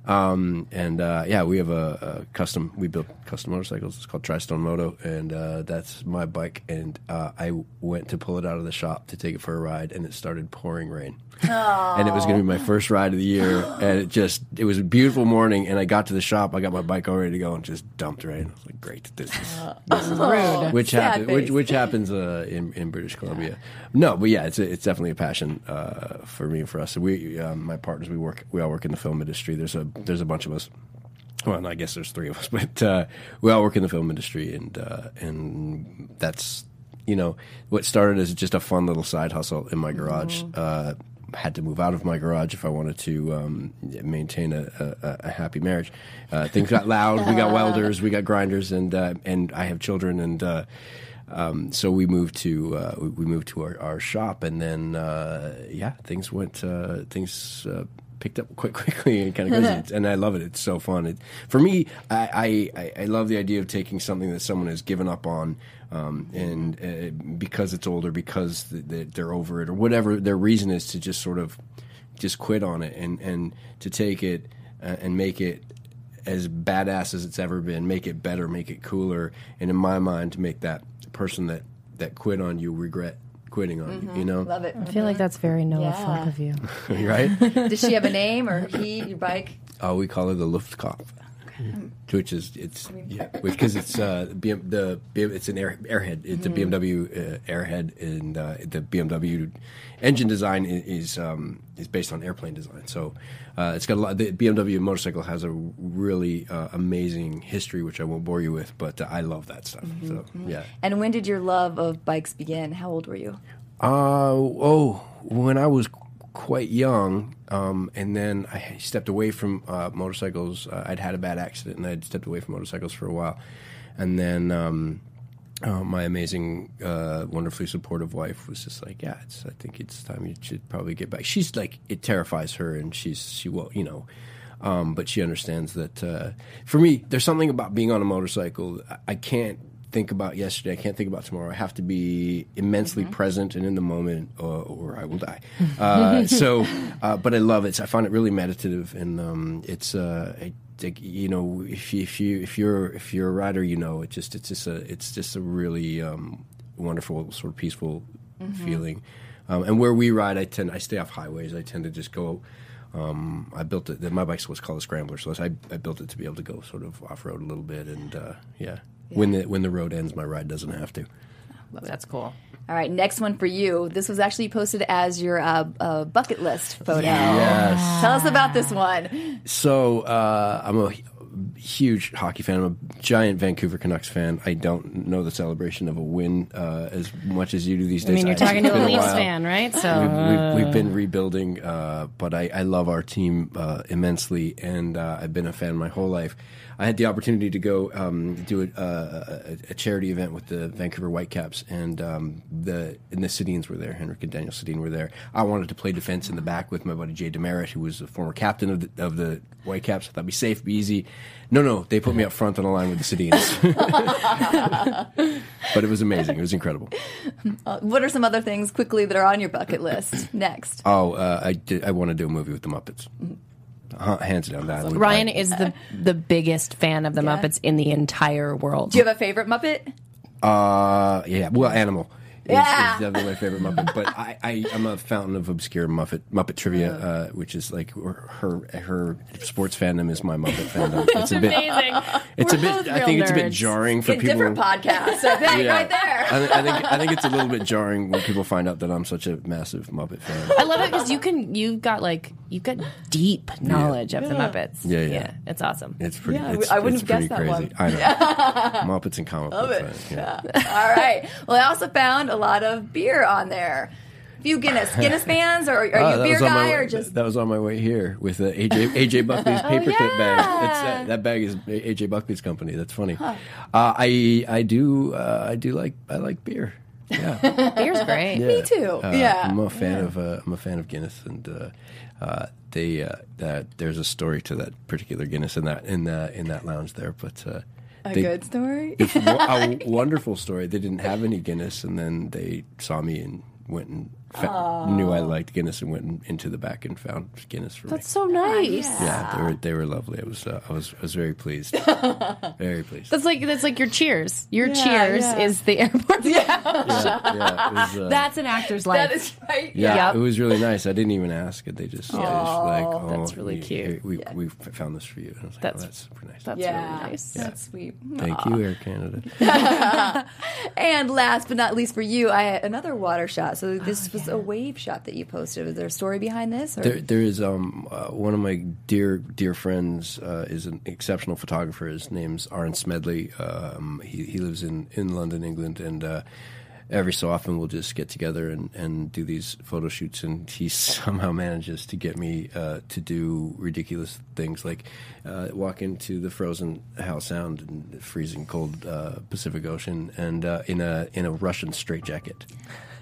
Um, and uh, yeah, we have a, a custom. We build custom motorcycles. It's called Tristone Moto, and uh, that's my bike. And uh, I went to pull it out of the shop to take it for a ride, and it started pouring rain. and it was going to be my first ride of the year. And it just, it was a beautiful morning. And I got to the shop, I got my bike all ready to go, and just dumped rain. I was like, great, this is This is rude. which happens, which, which happens uh, in in British Columbia. No, but yeah, it's a, it's definitely a passion uh, for me and for us. So we, um, my partners, we work, we all work in the film industry. There's a there's a bunch of us. Well, I guess there's three of us, but uh, we all work in the film industry, and uh, and that's you know what started as just a fun little side hustle in my garage. Uh, had to move out of my garage if I wanted to um, maintain a, a, a happy marriage. Uh, things got loud. We got welders, we got grinders, and uh, and I have children, and uh, um, so we moved to uh, we- we moved to our, our shop, and then uh, yeah, things went uh, things. Picked up quite quickly and kind of crazy, and I love it. It's so fun. It, for me, I, I I love the idea of taking something that someone has given up on, um, and uh, because it's older, because th- th- they're over it, or whatever their reason is to just sort of just quit on it, and and to take it uh, and make it as badass as it's ever been, make it better, make it cooler, and in my mind, to make that person that that quit on you regret quitting on you. You know, Love it. I feel like that's very Noah Yeah. Funk of you. right? Does she have a name or he, your bike? Oh, we call her the Luftkopf. Which is it's yeah because it's uh BM, the BM, it's an air, airhead. It's a BMW uh, airhead and uh, the BMW engine design is um, is based on airplane design. So uh, it's got a lot the BMW motorcycle has a really uh, amazing history which I won't bore you with but uh, I love that stuff. So yeah. And when did your love of bikes begin? How old were you? Uh, oh, when I was quite young, um, and then I stepped away from uh, motorcycles. Uh, I'd had a bad accident, and I'd stepped away from motorcycles for a while, and then. Um, uh, my amazing, uh, wonderfully supportive wife was just like, "Yeah, it's. I think it's time you should probably get back." She's like, it terrifies her, and she's she will, you know, um, but she understands that. Uh, for me, there's something about being on a motorcycle. I, I can't think about yesterday. I can't think about tomorrow. I have to be immensely present and in the moment, or, or I will die. Uh, so, uh, but I love it. I find it really meditative, and um, it's. Uh, I, you know, if you, if you if you're if you're a rider, you know, it just it's just a it's just a really um, wonderful sort of peaceful feeling. Um, and where we ride, I tend I stay off highways. I tend to just go. Um, I built it. My bike's what's called a scrambler, so I, I built it to be able to go sort of off road a little bit. And uh, yeah. When the when the road ends, my ride doesn't have to. That's cool. All right, next one for you. This was actually posted as your uh, uh, bucket list photo. Yes. Tell us about this one. So uh, I'm a hu- huge hockey fan. I'm a giant Vancouver Canucks fan. I don't know the celebration of a win uh, as much as you do these days. I mean, you're It's talking to a Leafs while. fan, right? So We've, we've, we've been rebuilding, uh, but I, I love our team uh, immensely, and uh, I've been a fan my whole life. I had the opportunity to go um, do a, a, a charity event with the Vancouver Whitecaps, and um, the and the were there. Henrik and Daniel Sedin were there. I wanted to play defense in the back with my buddy Jay DeMerit, who was a former captain of the, of the Whitecaps. I thought it'd be safe, be easy. No, no, they put me up front on the line with the Sedins. but it was amazing. It was incredible. Uh, what are some other things quickly that are on your bucket list? Next. Oh, uh, I did. I want to do a movie with the Muppets. Uh, hands down, that would- Ryan I- is the the biggest fan of the Yeah. Muppets in the entire world. Do you have a favorite Muppet? Uh, yeah. Well, Animal. Is, Yeah. is definitely my favorite Muppet, but I, I I'm a fountain of obscure Muppet Muppet trivia, uh, which is like her her sports fandom is my Muppet fandom. It's a bit. Amazing. It's a We're bit. I think it's a bit jarring for A people. different podcast, I think, Yeah. right there. I, I think I think it's a little bit jarring when people find out that I'm such a massive Muppet fan. I love it because you can you've got like you've got deep knowledge of the Muppets. Yeah, yeah. it's awesome. It's pretty. Yeah, I it's, w- I wouldn't it's have pretty guessed that crazy. one. I know. Muppets and comic books. it. uh, yeah. All right. Well, I also found a lot of beer on there. few Guinness Guinness fans, or are you Ah, a beer was on my guy, way- or just? that was on my way here with uh, AJ AJ Buckley's paperclip bag. It's, uh, that bag is AJ Buckley's company. That's funny. Uh, I I do uh, I do like I like beer. Yeah, Beer's great. Me too. Uh, yeah. I'm a fan of uh, I'm a fan of Guinness, and uh, uh, they uh, that there's a story to that particular Guinness in that in that in that lounge there, but. Uh, a they- good story. it's a wonderful story. They didn't have any Guinness, and then they saw me and went and fa- knew I liked Guinness and went in, into the back and found Guinness for me. That's me. so nice. yeah, they were they were lovely. I was uh, I was I was very pleased, very pleased. That's like that's like your cheers. Your Yeah, cheers yeah. is the airport. yeah, yeah, yeah, it was, uh, That's an actor's life. that is right. yeah, Yep. it was really nice. I didn't even ask it. They just, they just like, oh, that's really we- cute. We, we found this for you. And I was like, That's- oh, that's super nice. That's Yeah, really nice. that's sweet. Thank you, Air Canada. And last but not least for you, I had another water shot. So Oh, this was a wave shot that you posted. Was there a story behind this? Or? There, there is um, uh, one of my dear dear friends uh, is an exceptional photographer. His name's Aaron Smedley. Um, he he lives in, in London, England, and uh, every so often we'll just get together and, and do these photo shoots. And he somehow manages to get me uh, to do ridiculous things like uh, walk into the frozen Howe Sound in the freezing cold uh, Pacific Ocean and uh, in a in a Russian straitjacket.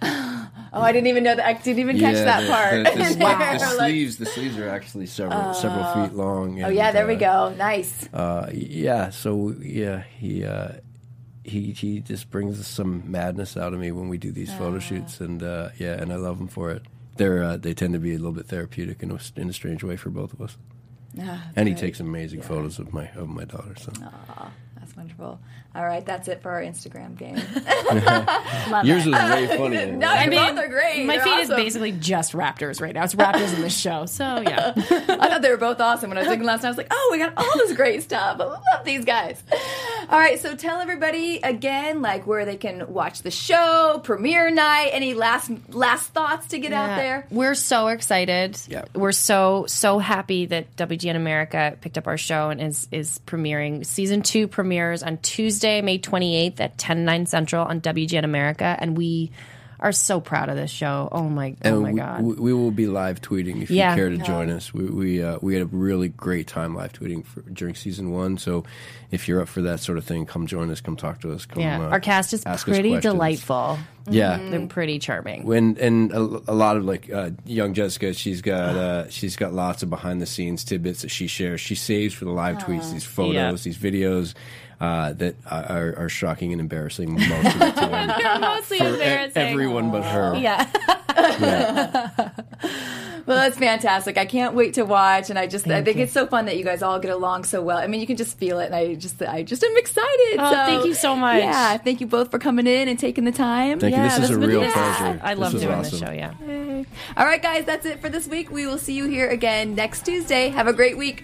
oh, I didn't even know that. I didn't even catch that the, part. The, the, the sleeves, the sleeves are actually several several feet long. oh yeah, there we uh, go. Nice. Uh, yeah, so yeah, he uh, he he just brings some madness out of me when we do these photo shoots, and uh, yeah, and I love him for it. They're uh, they tend to be a little bit therapeutic in a, in a strange way for both of us. Ah, And he takes amazing photos of my of my daughter. So That's wonderful. All right, that's it for our Instagram game. yours was way funnier. no, I your mean, both are great. my They're feed is basically just Raptors right now. It's Raptors in the show. So yeah. I thought they were both awesome. When I was looking last night, I was like, oh, we got all this great stuff. I love these guys. All right, so tell everybody again, like where they can watch the show, premiere night. Any last last thoughts to get out there? We're so excited. Yeah. We're so so happy that WGN America picked up our show and is is premiering. Season two premieres on Tuesday, May twenty eighth at 10, 9 central on WGN America, and we are so proud of this show. Oh my, And oh my we, god. we, we will be live tweeting if Yeah. you care to join us. We we, uh, we had a really great time live tweeting for, during season one. So if you're up for that sort of thing, come join us. Come talk to us. Come, yeah, uh, our cast is pretty delightful. Yeah, They're pretty charming. when and a, a lot of like uh, young Jessica, she's got uh, she's got lots of behind the scenes tidbits that she shares. She saves for the live tweets these photos, Yeah. these videos uh, that are, are shocking and embarrassing most of the time. mostly for e- everyone but her. Yeah. Yeah. Well, that's fantastic. I can't wait to watch, and I just I think it's so fun that you guys all get along so well. I mean, you can just feel it, and I just I just am excited. Oh, so, thank you so much. Yeah, thank you both for coming in and taking the time. Thank you. This Yeah, is a this was- real yeah. pleasure. I love doing awesome. this show. Yeah. All right, guys, that's it for this week. We will see you here again next Tuesday. Have a great week.